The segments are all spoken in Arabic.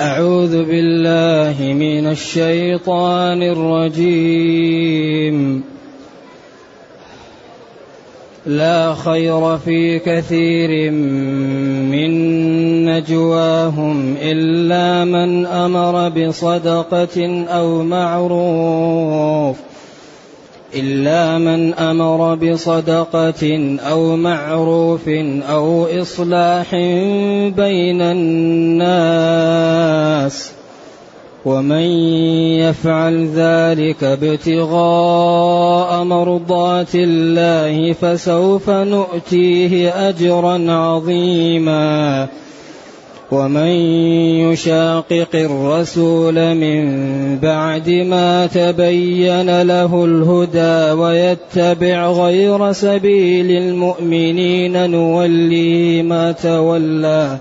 أعوذ بالله من الشيطان الرجيم. لا خير في كثير من نجواهم إلا من أمر بصدقة أو معروف. إلا من أمر بصدقة أو معروف أو إصلاح بين الناس ومن يفعل ذلك ابتغاء مرضات الله فسوف نؤتيه أجرا عظيما ومن يشاقق الرسول من بعد ما تبين له الهدى ويتبع غير سبيل المؤمنين نوليه ما تولى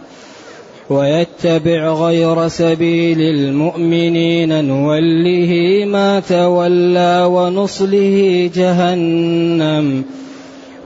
ويتبع غير سبيل المؤمنين نوله ما تولى ونصله جهنم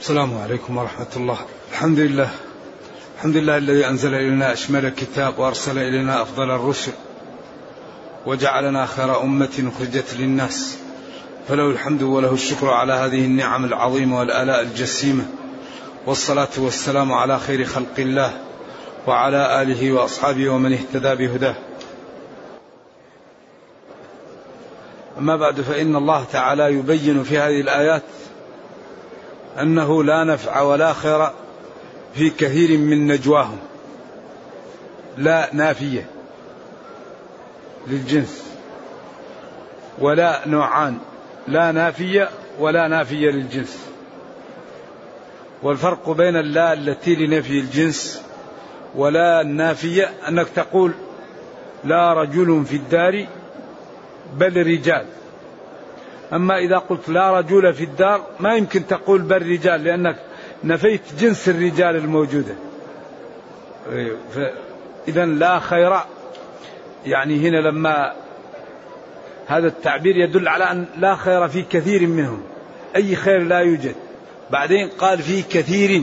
السلام عليكم ورحمة الله. الحمد لله الحمد لله الذي أنزل إلينا أشمل الكتاب وأرسل إلينا أفضل الرسل وجعلنا خير أمة أخرجت للناس. فله الحمد وله الشكر على هذه النعم العظيمة والآلاء الجسيمة. والصلاة والسلام على خير خلق الله وعلى آله وأصحابه ومن اهتدى بهداه. أما بعد فإن الله تعالى يبين في هذه الآيات أنه لا نفع ولا خير في كثير من نجواهم. لا نافية للجنس ولا نوعان. لا نافية ولا نافية للجنس. والفرق بين اللا التي لنفي الجنس ولا النافية أنك تقول لا رجل في الدار بل رجال. أما إذا قلت لا رجل في الدار ما يمكن تقول بل رجال لأنك نفيت جنس الرجال الموجودة. إذا لا خير. يعني هنا لما هذا التعبير يدل على أن لا خير في كثير منهم. أي خير لا يوجد. بعدين قال في كثير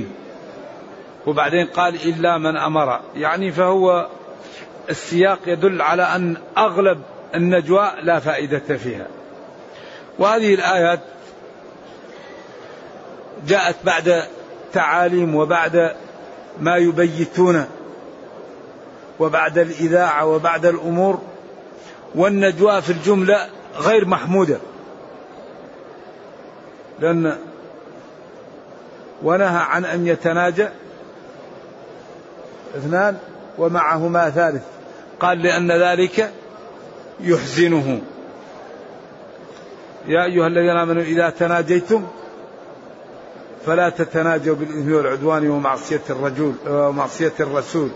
وبعدين قال إلا من أمر. يعني فهو السياق يدل على أن أغلب النجوى لا فائدة فيها. وهذه الآيات جاءت بعد تعاليم وبعد ما يبيتون وبعد الإذاعة وبعد الأمور والنجوى في الجملة غير محمودة. لأن ونهى عن أن يتناجى اثنان ومعهما ثالث. قال لأن ذلك يحزنه. يا أيها الذين آمنوا إذا تناجيتم فلا تتناجوا بالإثم والعدوان ومعصية الرجل ومعصية الرسول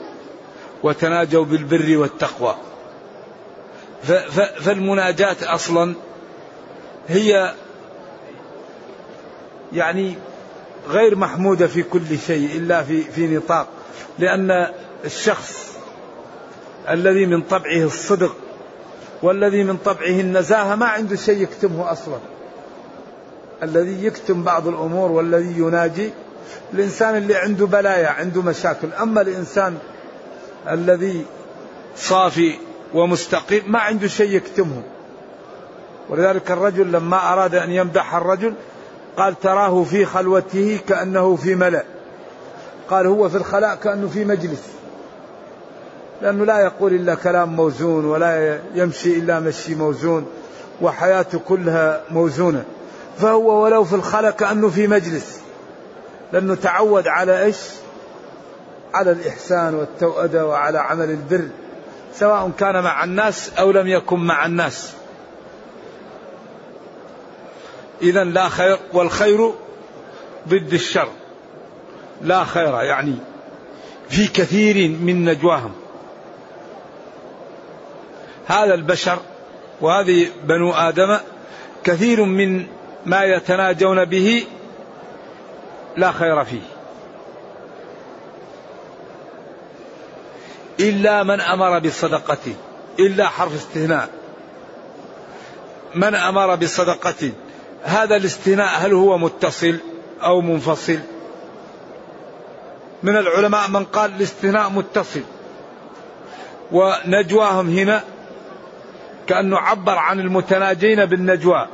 وتناجوا بالبر والتقوى. فالمناجاة أصلا هي يعني غير محمودة في كل شيء إلا في في نطاق لأن الشخص الذي من طبعه الصدق والذي من طبعه النزاهة ما عنده شيء يكتمه أصلا. الذي يكتم بعض الأمور والذي يناجي. الإنسان اللي عنده بلايا عنده مشاكل. أما الإنسان الذي صافي ومستقيم ما عنده شيء يكتمه. ولذلك الرجل لما أراد أن يمدح الرجل قال تراه في خلوته كأنه في ملأ. قال هو في الخلاء كأنه في مجلس. لأنه لا يقول إلا كلام موزون ولا يمشي إلا مشي موزون وحياته كلها موزونة. فهو ولو في الخلا كأنه في مجلس. لأنه تعود على إيش؟ على الإحسان والتوأدة وعلى عمل البر. سواء كان مع الناس أو لم يكن مع الناس. إذا لا خير والخير ضد الشر. لا خير يعني في كثير من نجواهم. هذا البشر وهذه بنو آدم كثير من ما يتناجون به لا خير فيه. إلا من أمر بصدقة إلا حرف استثناء من أمر بصدقة هذا الاستثناء هل هو متصل أو منفصل؟ من العلماء من قال الاستثناء متصل. ونجواهم هنا كأنه عبر عن المتناجين بالنجوى.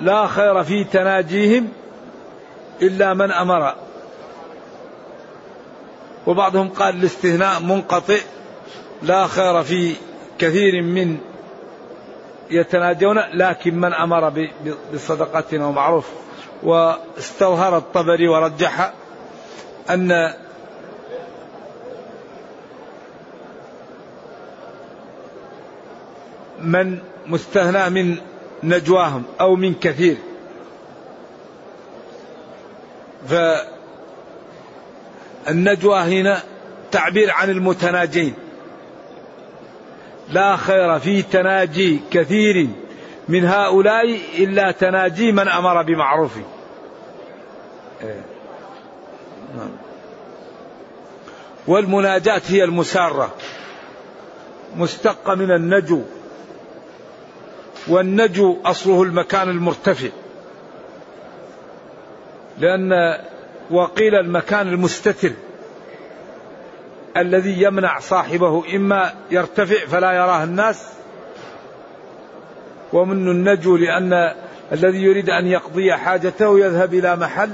لا خير في تناجيهم إلا من أمر. وبعضهم قال الاستثناء منقطع. لا خير في كثير من يتناجون لكن من أمر بصدقة أو معروف واستظهر الطبري ورجح أن من مستثنى من نجواهم أو من كثير فالنجوى هنا تعبير عن المتناجين لا خير في تناجي كثير من هؤلاء إلا تناجي من أمر بمعروف. نعم. والمناجاة هي المسارة مستقة من النجو والنجو أصله المكان المرتفع. لأن وقيل المكان المستتر الذي يمنع صاحبه إما يرتفع فلا يراه الناس ومن النجو لأن الذي يريد أن يقضي حاجته يذهب إلى محل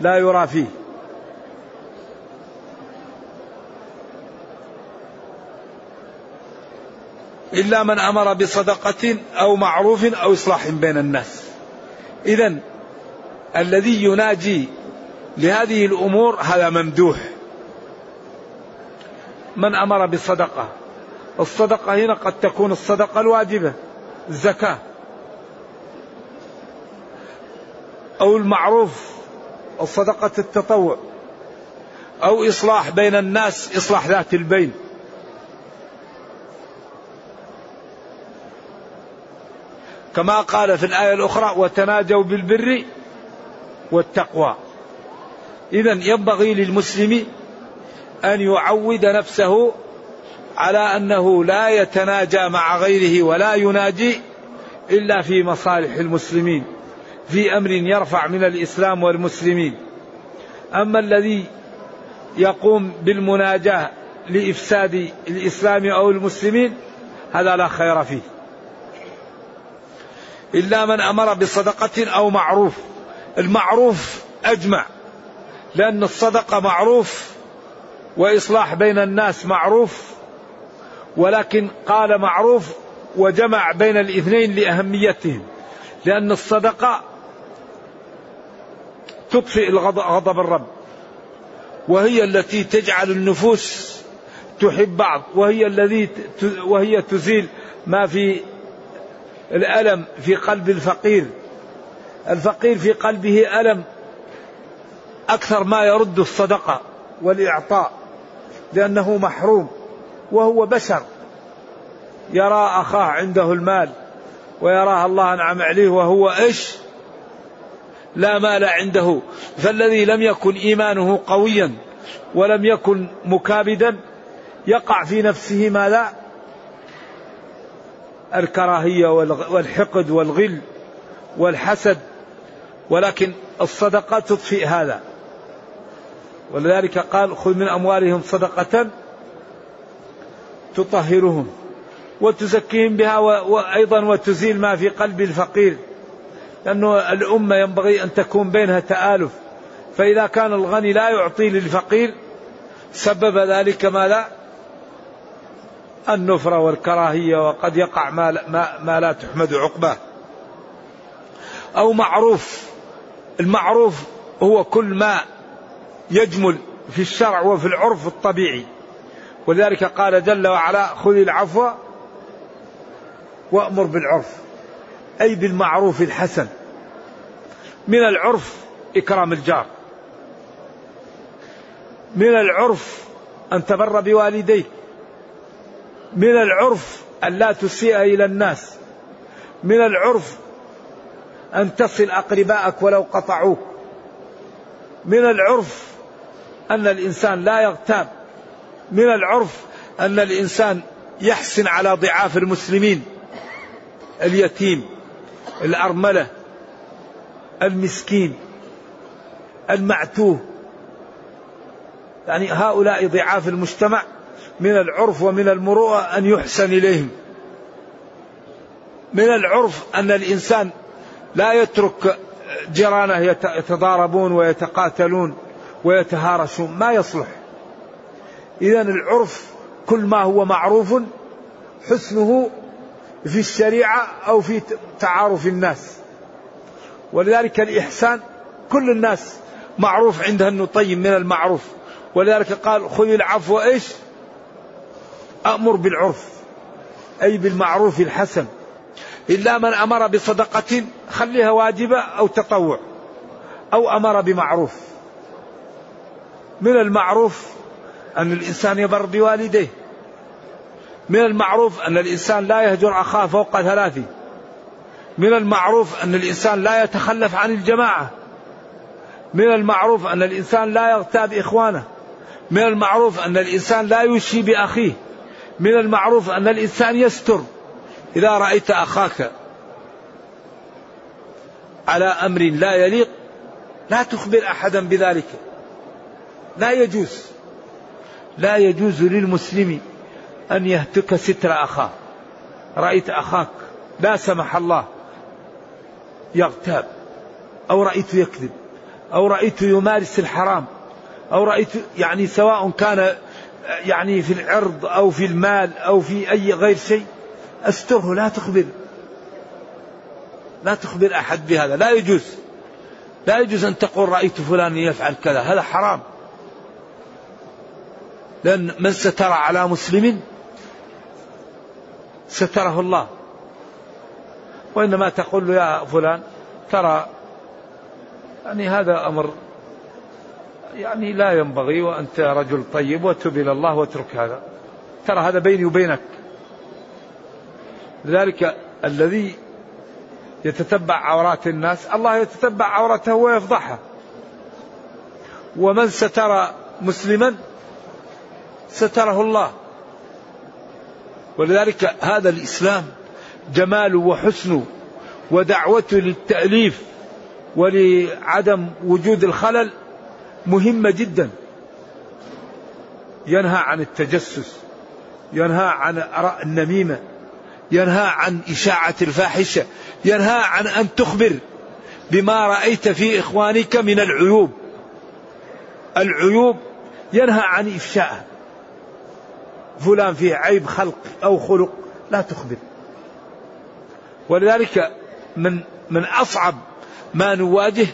لا يرى فيه. إلا من أمر بصدقة أو معروف أو إصلاح بين الناس. إذا الذي يناجي لهذه الأمور هذا ممدوح. من أمر بالصدقة الصدقة هنا قد تكون الصدقة الواجبة الزكاة أو المعروف الصدقة التطوع أو إصلاح بين الناس إصلاح ذات البين. كما قال في الآية الأخرى وتناجوا بالبر والتقوى. إذا ينبغي للمسلم أن يعود نفسه على أنه لا يتناجى مع غيره ولا يناجي إلا في مصالح المسلمين في أمر يرفع من الإسلام والمسلمين. أما الذي يقوم بالمناجاة لإفساد الإسلام أو المسلمين هذا لا خير فيه. إلا من أمر بصدقة أو معروف. المعروف أجمع. لأن الصدقة معروف وإصلاح بين الناس معروف. ولكن قال معروف وجمع بين الاثنين لأهميتهم. لأن الصدقة تطفئ غضب الرب. وهي التي تجعل النفوس تحب بعض. وهي الذي وهي تزيل ما في الألم في قلب الفقير. الفقير في قلبه ألم أكثر ما يرد الصدقة والإعطاء لأنه محروم وهو بشر. يرى أخاه عنده المال ويراه الله أنعم عليه وهو إيش؟ لا مال عنده. فالذي لم يكن إيمانه قويا ولم يكن مكابدا يقع في نفسه ما لا الكراهية والحقد والغل والحسد ولكن الصدقة تطفئ هذا. ولذلك قال خذ من أموالهم صدقة تطهرهم وتزكيهم بها وأيضا وتزيل ما في قلب الفقير. لأنه الأمة ينبغي أن تكون بينها تآلف. فإذا كان الغني لا يعطي للفقير سبب ذلك ما لا النفرة والكراهية وقد يقع ما لا, ما, لا تحمد عقباه. أو معروف. المعروف هو كل ما يجمل في الشرع وفي العرف الطبيعي. ولذلك قال جل وعلا خذ العفو وأمر بالعرف. أي بالمعروف الحسن. من العرف إكرام الجار. من العرف أن تبر بوالديك. من العرف أن لا تسيء إلى الناس. من العرف أن تصل أقرباءك ولو قطعوك. من العرف أن الإنسان لا يغتاب. من العرف أن الإنسان يحسن على ضعاف المسلمين. اليتيم الأرملة المسكين المعتوه. يعني هؤلاء ضعاف المجتمع. من العرف ومن المروءة أن يحسن إليهم. من العرف أن الإنسان لا يترك جيرانه يتضاربون ويتقاتلون ويتهارشون ما يصلح. إذا العرف كل ما هو معروف حسنه في الشريعة أو في تعارف الناس. ولذلك الإحسان كل الناس معروف عندها أنه طيب من المعروف. ولذلك قال خذ العفو إيش؟ أمر بالعرف أي بالمعروف الحسن. إلا من أمر بصدقة خليها واجبة أو تطوع أو أمر بمعروف. من المعروف أن الإنسان يبر بوالديه. من المعروف أن الإنسان لا يهجر أخاه فوق ثلاث من المعروف أن الإنسان لا يتخلف عن الجماعة. من المعروف أن الإنسان لا يغتاب إخوانه. من المعروف أن الإنسان لا يشي بأخيه. من المعروف أن الإنسان يستر. إذا رأيت أخاك على أمر لا يليق لا تخبر أحدا بذلك. لا يجوز لا يجوز للمسلم أن يهتك ستر أخاه. رأيت أخاك لا سمح الله يغتاب أو رأيت يكذب أو رأيت يمارس الحرام أو رأيت يعني سواء كان يعني في العرض أو في المال أو في أي غير شيء أستره لا تخبر. لا تخبر أحد بهذا. لا يجوز. لا يجوز أن تقول رأيت فلان يفعل كذا. هذا حرام. لأن من ستر على مسلم ستره الله. وإنما تقول له يا فلان ترى يعني هذا أمر يعني لا ينبغي وأنت رجل طيب وتب إلى الله واترك هذا. ترى هذا بيني وبينك. لذلك الذي يتتبع عورات الناس الله يتتبع عورته ويفضحها ومن ستر مسلما ستره الله. ولذلك هذا الإسلام جماله وحسنه ودعوته للتأليف ولعدم وجود الخلل مهمة جدا. ينهى عن التجسس. ينهى عن النميمة. ينهى عن إشاعة الفاحشة. ينهى عن أن تخبر بما رأيت في إخوانك من العيوب. العيوب ينهى عن إفشائها فلان فيه عيب خلق أو خلق لا تخبر. ولذلك من من أصعب ما نواجه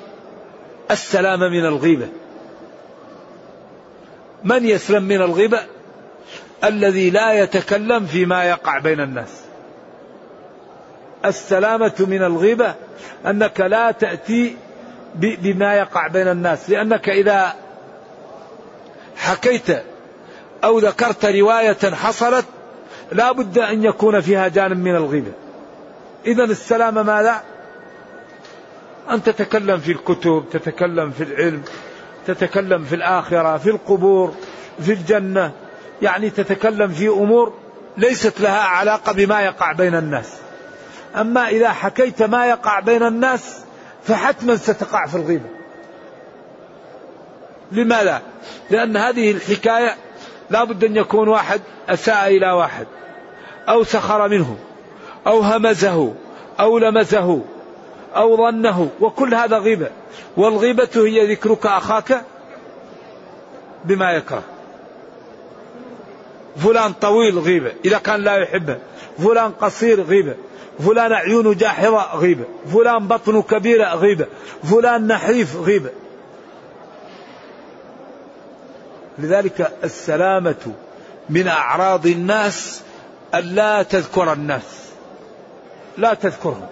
السلام من الغيبة. من يسلم من الغيبة الذي لا يتكلم فيما يقع بين الناس. السلامة من الغيبة أنك لا تأتي بما يقع بين الناس. لأنك إذا حكيت أو ذكرت رواية حصلت لا بد أن يكون فيها جانب من الغيبة إذا السلامة ماذا؟ أن تتكلم في الكتب تتكلم في العلم. تتكلم في الآخرة في القبور في الجنة. يعني تتكلم في أمور ليست لها علاقة بما يقع بين الناس. أما إذا حكيت ما يقع بين الناس فحتما ستقع في الغيبة. لماذا؟ لأن هذه الحكاية لا بد أن يكون واحد أساء إلى واحد أو سخر منه أو همزه أو لمزه. أو ظنه وكل هذا غيبة. والغيبة هي ذكرك أخاك بما يكره. فلان طويل غيبة إذا كان لا يحبه. فلان قصير غيبة. فلان عيونه جاحظة غيبة. فلان بطنه كبيرة غيبة. فلان نحيف غيبة. لذلك السلامة من أعراض الناس ألا تذكر الناس. لا تذكرهم.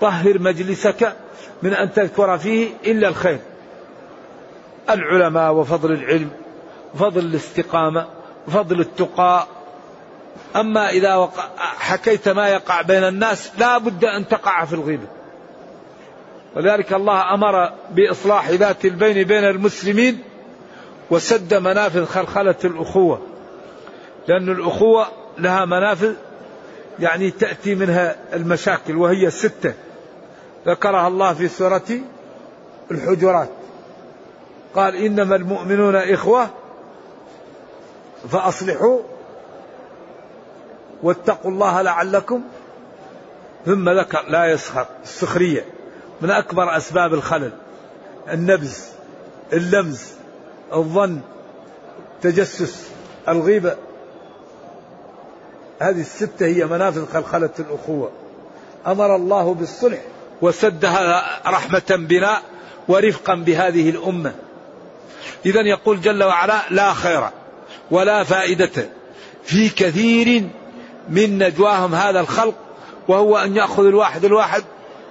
طهر مجلسك من أن تذكر فيه إلا الخير. العلماء وفضل العلم وفضل الاستقامة وفضل التقاء أما إذا حكيت ما يقع بين الناس لا بد أن تقع في الغيبة. ولذلك الله أمر بإصلاح ذات البين بين المسلمين وسد منافذ خلخلة الأخوة. لأن الأخوة لها منافذ يعني تأتي منها المشاكل وهي ستة. ذكرها الله في سورة الحجرات. قال إنما المؤمنون إخوة فأصلحوا واتقوا الله لعلكم. ثم ذكر لا يسخر السخرية من أكبر أسباب الخلل النبز اللمز الظن تجسس الغيبة. هذه الستة هي منافذ خلخلة الأخوة. أمر الله بالصلح وسدها رحمة بنا ورفقا بهذه الأمة. إذا يقول جل وعلا لا خير ولا فائدة في كثير من نجواهم هذا الخلق وهو أن يأخذ الواحد الواحد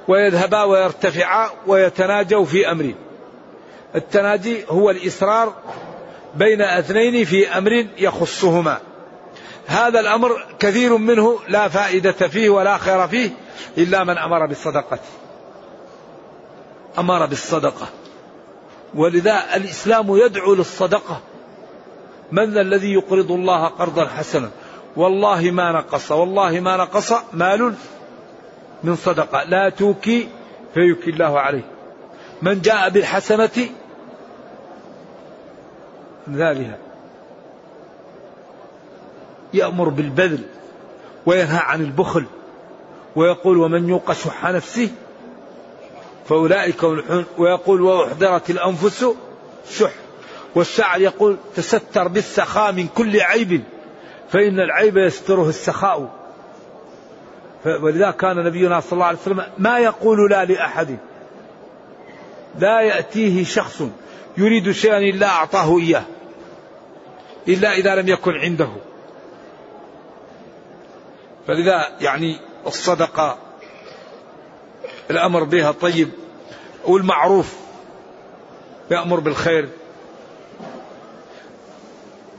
ويذهبا ويرتفعا ويتناجوا في أمر التناجي هو الإسرار بين أثنين في أمر يخصهما. هذا الأمر كثير منه لا فائدة فيه ولا خير فيه إلا من أمر بالصدقة. أمر بالصدقة. ولذا الإسلام يدعو للصدقة. من ذا الذي يقرض الله قرضا حسنا؟ والله ما نقص. والله ما نقص مال من صدقة. لا توكي فيكي الله عليه. من جاء بالحسنة ذلها يأمر بالبذل وينهى عن البخل. ويقول ومن يوق شح نفسه فأولئك ويقول وأحضرت الأنفس شح والشاعر يقول تستر بالسخاء من كل عيب فإن العيب يستره السخاء. ولذا كان نبينا صلى الله عليه وسلم ما يقول لا لأحد. لا يأتيه شخص يريد شيئا إلا أعطاه إياه إلا إذا لم يكن عنده. فلذا يعني الصدقة الأمر بها طيب والمعروف يأمر بالخير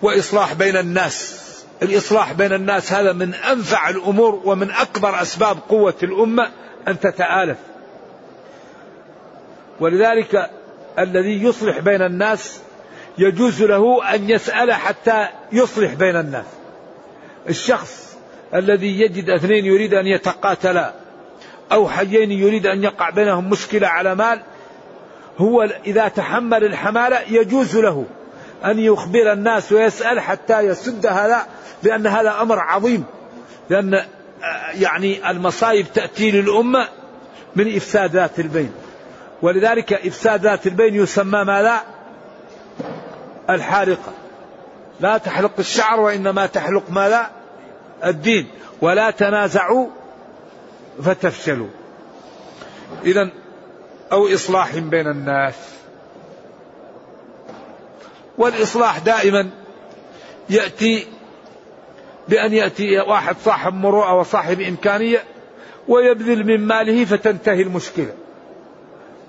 وإصلاح بين الناس. الإصلاح بين الناس هذا من أنفع الأمور ومن أكبر أسباب قوة الأمة أن تتآلف. ولذلك الذي يصلح بين الناس يجوز له أن يسأل حتى يصلح بين الناس. الشخص الذي يجد اثنين يريد أن يتقاتلا أو حيين يريد أن يقع بينهم مشكلة على مال هو إذا تحمل الحمالة يجوز له أن يخبر الناس ويسأل حتى يسد هذا لأن هذا أمر عظيم لأن آه، يعني المصائب تأتي للأمة من إفساد ذات البين. ولذلك إفساد ذات البين يسمى ماذا؟ الحارقة. لا تحلق الشعر وإنما تحلق ماذا؟ الدين ولا تنازعوا فتفشلوا. إذا أو إصلاح بين الناس. والإصلاح دائما يأتي بأن يأتي واحد صاحب مروءة وصاحب إمكانية ويبذل من ماله فتنتهي المشكلة.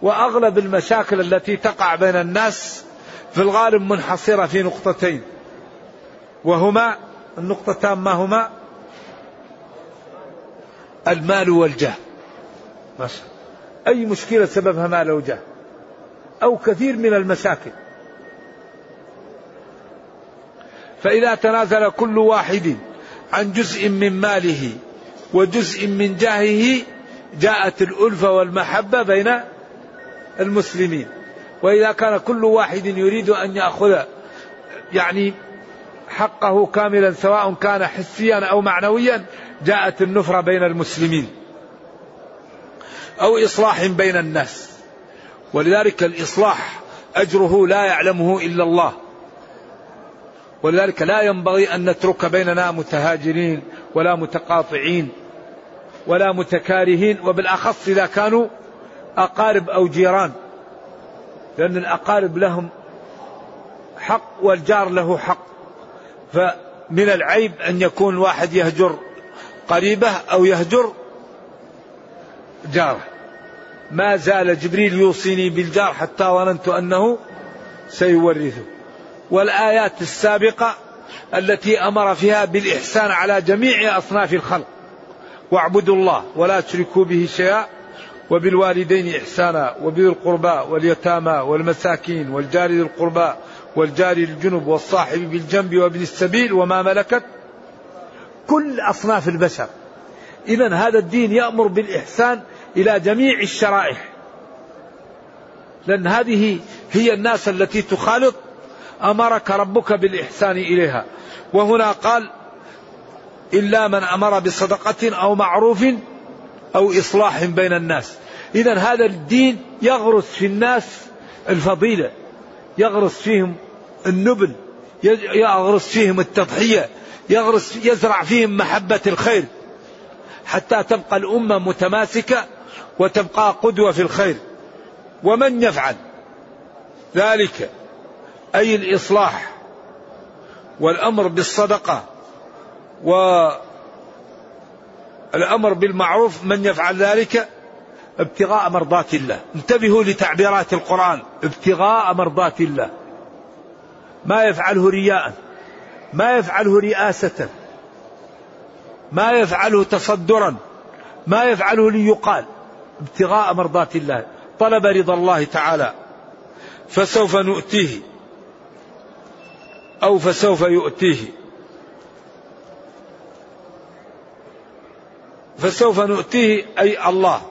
وأغلب المشاكل التي تقع بين الناس في الغالب منحصرة في نقطتين وهما النقطتان ما هما المال والجاه. ماشي. أي مشكلة سببها مال وجاه أو كثير من المشاكل فإذا تنازل كل واحد عن جزء من ماله وجزء من جاهه جاءت الألفة والمحبة بين المسلمين. وإذا كان كل واحد يريد أن يأخذ يعني حقه كاملا سواء كان حسيا أو معنويا جاءت النفرة بين المسلمين أو إصلاح بين الناس. ولذلك الإصلاح أجره لا يعلمه إلا الله. ولذلك لا ينبغي أن نترك بيننا متهاجرين ولا متقاطعين ولا متكارهين وبالأخص إذا كانوا أقارب أو جيران. لأن الأقارب لهم حق والجار له حق. فمن العيب أن يكون واحد يهجر قريبه أو يهجر جاره. ما زال جبريل يوصيني بالجار حتى ظننت أنه سيورثه. والآيات السابقة التي أمر فيها بالإحسان على جميع أصناف الخلق. واعبدوا الله ولا تشركوا به شيئا وبالوالدين إحسانا وبذي القربى واليتامى والمساكين والجار ذي القربى والجار الجنب والصاحب بالجنب وابن السبيل وما ملكت كل أصناف البشر. إذا هذا الدين يأمر بالإحسان إلى جميع الشرائح. لأن هذه هي الناس التي تخالط أمرك ربك بالإحسان إليها. وهنا قال إلا من أمر بصدقة أو معروف أو إصلاح بين الناس. إذا هذا الدين يغرس في الناس الفضيلة يغرس فيهم النبل يغرس فيهم التضحية يغرس يزرع فيهم محبة الخير حتى تبقى الأمة متماسكة وتبقى قدوة في الخير. ومن يفعل ذلك؟ أي الإصلاح والأمر بالصدقة والأمر بالمعروف من يفعل ذلك؟ ابتغاء مرضات الله. انتبهوا لتعبيرات القرآن. ابتغاء مرضات الله. ما يفعله رياء ما يفعله رئاسة ما يفعله تصدرا ما يفعله ليقال ابتغاء مرضات الله طلب رضا الله تعالى فسوف نؤتيه أو فسوف يؤتيه. فسوف نؤتيه أي الله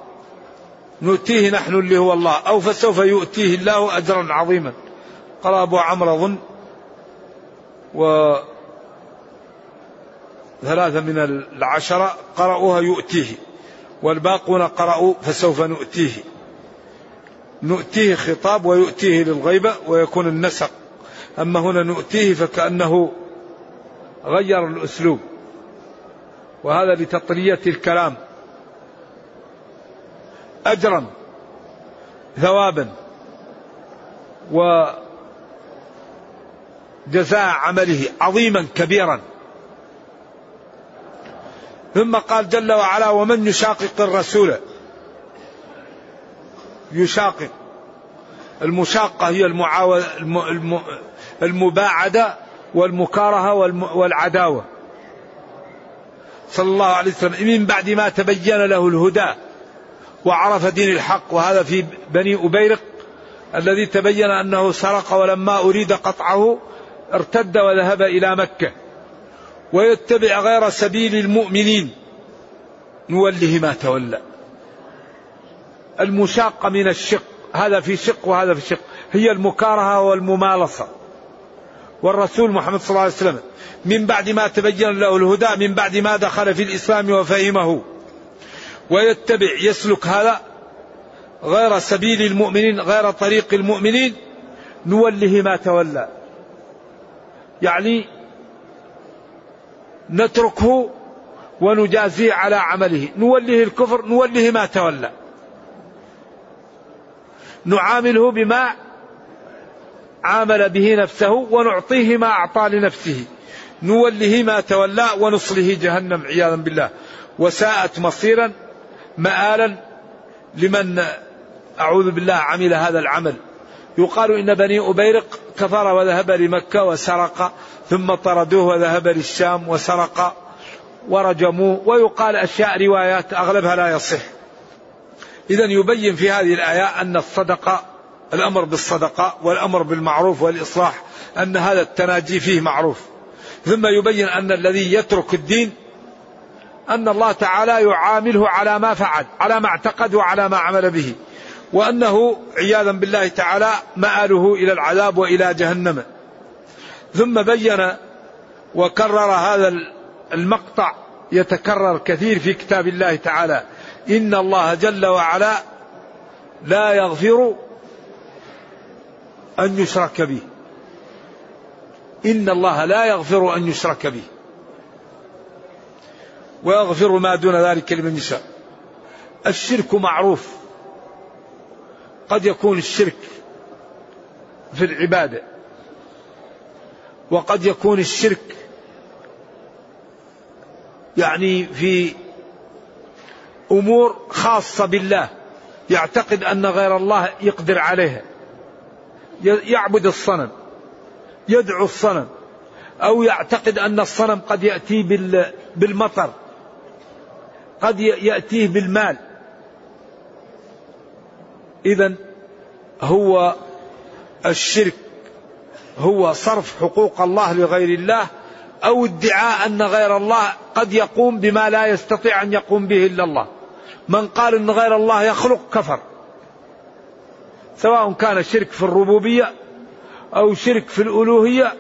نؤتيه نحن اللي هو الله أو فسوف يؤتيه الله اجرا عظيما. قال أبو عمرو ظن و ثلاثة من العشرة قرأوها يؤتيه والباقون قرأوا فسوف نؤتيه. نؤتيه خطاب ويؤتيه للغيبة ويكون النسق. أما هنا نؤتيه فكأنه غير الأسلوب. وهذا لتطرية الكلام. أجرا ثوابا وجزاء عمله عظيما كبيرا. ثم قال جل وعلا ومن يشاقق الرسول؟ يشاقق. المشاقة هي. المباعدة والمكارهة والعداوة. صلى الله عليه وسلم. من بعد ما تبين له الهدى وعرف دين الحق وهذا في بني أبيرق الذي تبين أنه سرق ولما أريد قطعه ارتد وذهب إلى مكة ويتبع غير سبيل المؤمنين. نوله ما تولى. المشاقة من الشق. هذا في شق وهذا في شق. هي المكارهة والممالصة. والرسول محمد صلى الله عليه وسلم من بعد ما تبين له الهدى من بعد ما دخل في الإسلام وفهمه ويتبع يسلك هذا غير سبيل المؤمنين غير طريق المؤمنين. نوله ما تولى. يعني نتركه ونجازيه على عمله. نوله الكفر نوله ما تولى. نعامله بما عامل به نفسه ونعطيه ما أعطى لنفسه. نوله ما تولى ونصله جهنم عياذا بالله. وساءت مصيرا مآلا لمن أعوذ بالله عمل هذا العمل. يقال إن بني أبيرق كفر وذهب لمكة وسرق ثم طردوه وذهب للشام وسرق ورجموه. ويقال أشياء روايات أغلبها لا يصح. إذا يبين في هذه الآية أن الصدقة الأمر بالصدقة والأمر بالمعروف والإصلاح أن هذا التناجي فيه معروف. ثم يبين أن الذي يترك الدين أن الله تعالى يعامله على ما فعل على ما اعتقد وعلى ما عمل به. وأنه عياذا بالله تعالى مآله إلى العذاب وإلى جهنم. ثم بين وكرر هذا المقطع يتكرر كثير في كتاب الله تعالى. إن الله جل وعلا لا يغفر أن يشرك به. إن الله لا يغفر أن يشرك به. ويغفر ما دون ذلك لمن يشاء. الشرك معروف. قد يكون الشرك في العبادة. وقد يكون الشرك يعني في أمور خاصة بالله. يعتقد أن غير الله يقدر عليها. يعبد الصنم يدعو الصنم أو يعتقد أن الصنم قد يأتي بالمطر قد يأتيه بالمال. إذا هو الشرك هو صرف حقوق الله لغير الله أو ادعاء أن غير الله قد يقوم بما لا يستطيع أن يقوم به إلا الله. من قال أن غير الله يخلق كفر. سواء كان شرك في الربوبية أو شرك في الألوهية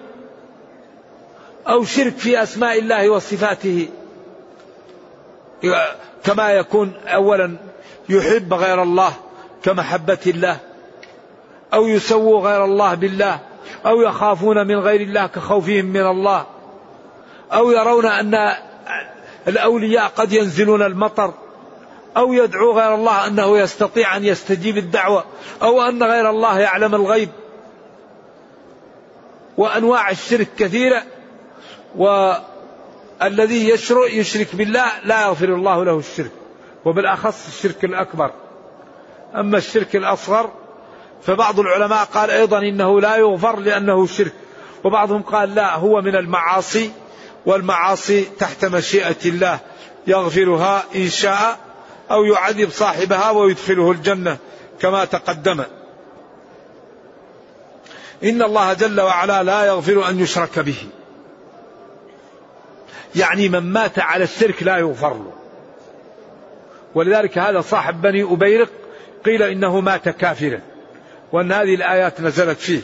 أو شرك في أسماء الله وصفاته. كما يكون أولا يحب غير الله كمحبة الله أو يسووا غير الله بالله أو يخافون من غير الله كخوفهم من الله أو يرون أن الأولياء قد ينزلون المطر أو يدعو غير الله أنه يستطيع أن يستجيب الدعوة أو أن غير الله يعلم الغيب. وأنواع الشرك كثيرة والذي يشرك بالله لا يغفر الله له الشرك وبالأخص الشرك الأكبر. أما الشرك الأصغر فبعض العلماء قال أيضا إنه لا يغفر لأنه شرك وبعضهم قال لا هو من المعاصي والمعاصي تحت مشيئة الله يغفرها إن شاء أو يعذب صاحبها ويدخله الجنة كما تقدم. إن الله جل وعلا لا يغفر أن يشرك به. يعني من مات على الشرك لا يغفر له. ولذلك هذا صاحب بني أبيرق قيل إنه مات كافرا وأن هذه الآيات نزلت فيه.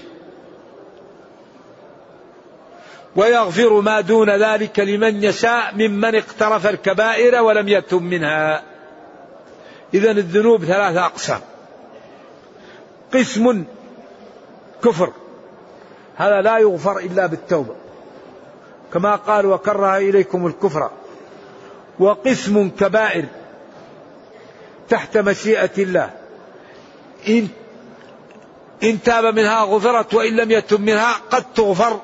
ويغفر ما دون ذلك لمن يشاء ممن اقترف الكبائر ولم يتم منها. إذا الذنوب ثلاثة أقسام. قسم كفر. هذا لا يغفر إلا بالتوبة. كما قال وكره إليكم الكفر. وقسم كبائر تحت مشيئة الله. إن إن تاب منها غفرت وإن لم يتب منها قد تغفر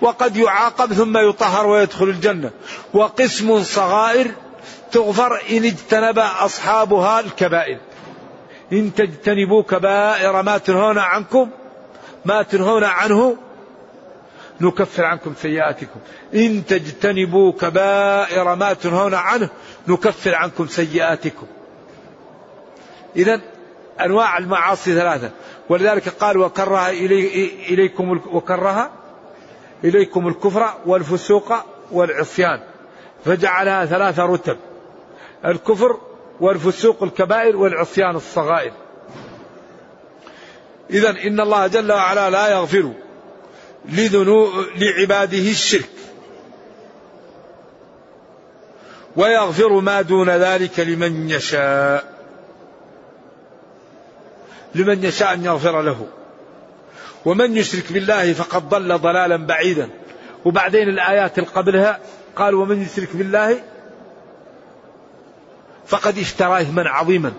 وقد يعاقب ثم يطهر ويدخل الجنة. وقسم صغائر تغفر إن اجتنب أصحابها الكبائر. إن تجتنبوا كبائر ما تنهون عنكم ما تنهون عنه نكفر عنكم سيئاتكم. إن تجتنبوا كبائر ما تنهون عنه نكفر عنكم سيئاتكم. إذا أنواع المعاصي ثلاثة. ولذلك قال وكره إلي إليكم وكره إليكم الكفر والفسوق والعصيان. فجعلها ثلاث رتب الكفر والفسوق الكبائر والعصيان الصغائر. إذا إن الله جل وعلا لا يغفر لذنوب لعباده الشرك. ويغفر ما دون ذلك لمن يشاء. لمن يشاء أن يغفر له. ومن يشرك بالله فقد ضل ضلالا بعيدا. وبعدين الآيات اللي قبلها قال ومن يشرك بالله فقد اشترى إثما عظيما.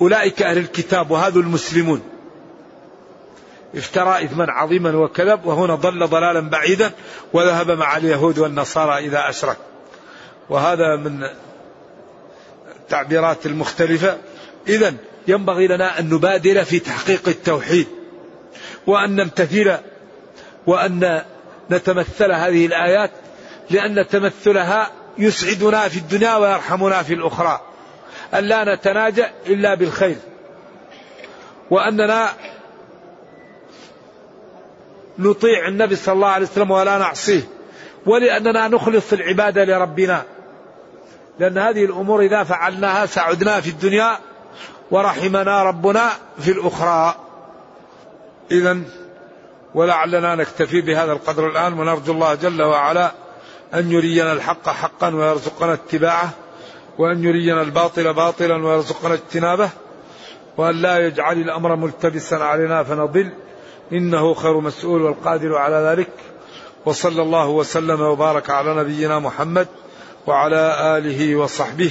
أولئك أهل الكتاب وهذا المسلمون. افترى إثما عظيما وكذب وهنا ضل ضلالا بعيدا وذهب مع اليهود والنصارى إذا أشرك. وهذا من التعبيرات المختلفة. إذا ينبغي لنا أن نبادر في تحقيق التوحيد وأن نمتثل وأن نتمثل هذه الآيات لأن تمثلها يسعدنا في الدنيا ويرحمنا في الأخرى. أن لا نتناجى إلا بالخير وأننا نطيع النبي صلى الله عليه وسلم ولا نعصيه ولأننا نخلص العبادة لربنا. لأن هذه الأمور إذا فعلناها سعدنا في الدنيا ورحمنا ربنا في الأخرى. إذا ولعلنا نكتفي بهذا القدر الآن ونرجو الله جل وعلا أن يرينا الحق حقا ويرزقنا اتباعه وأن يرينا الباطل باطلا ويرزقنا اجتنابه وأن لا يجعل الأمر ملتبسا علينا فنضل. إنه خير مسؤول والقادر على ذلك. وصلى الله وسلم وبارك على نبينا محمد وعلى آله وصحبه.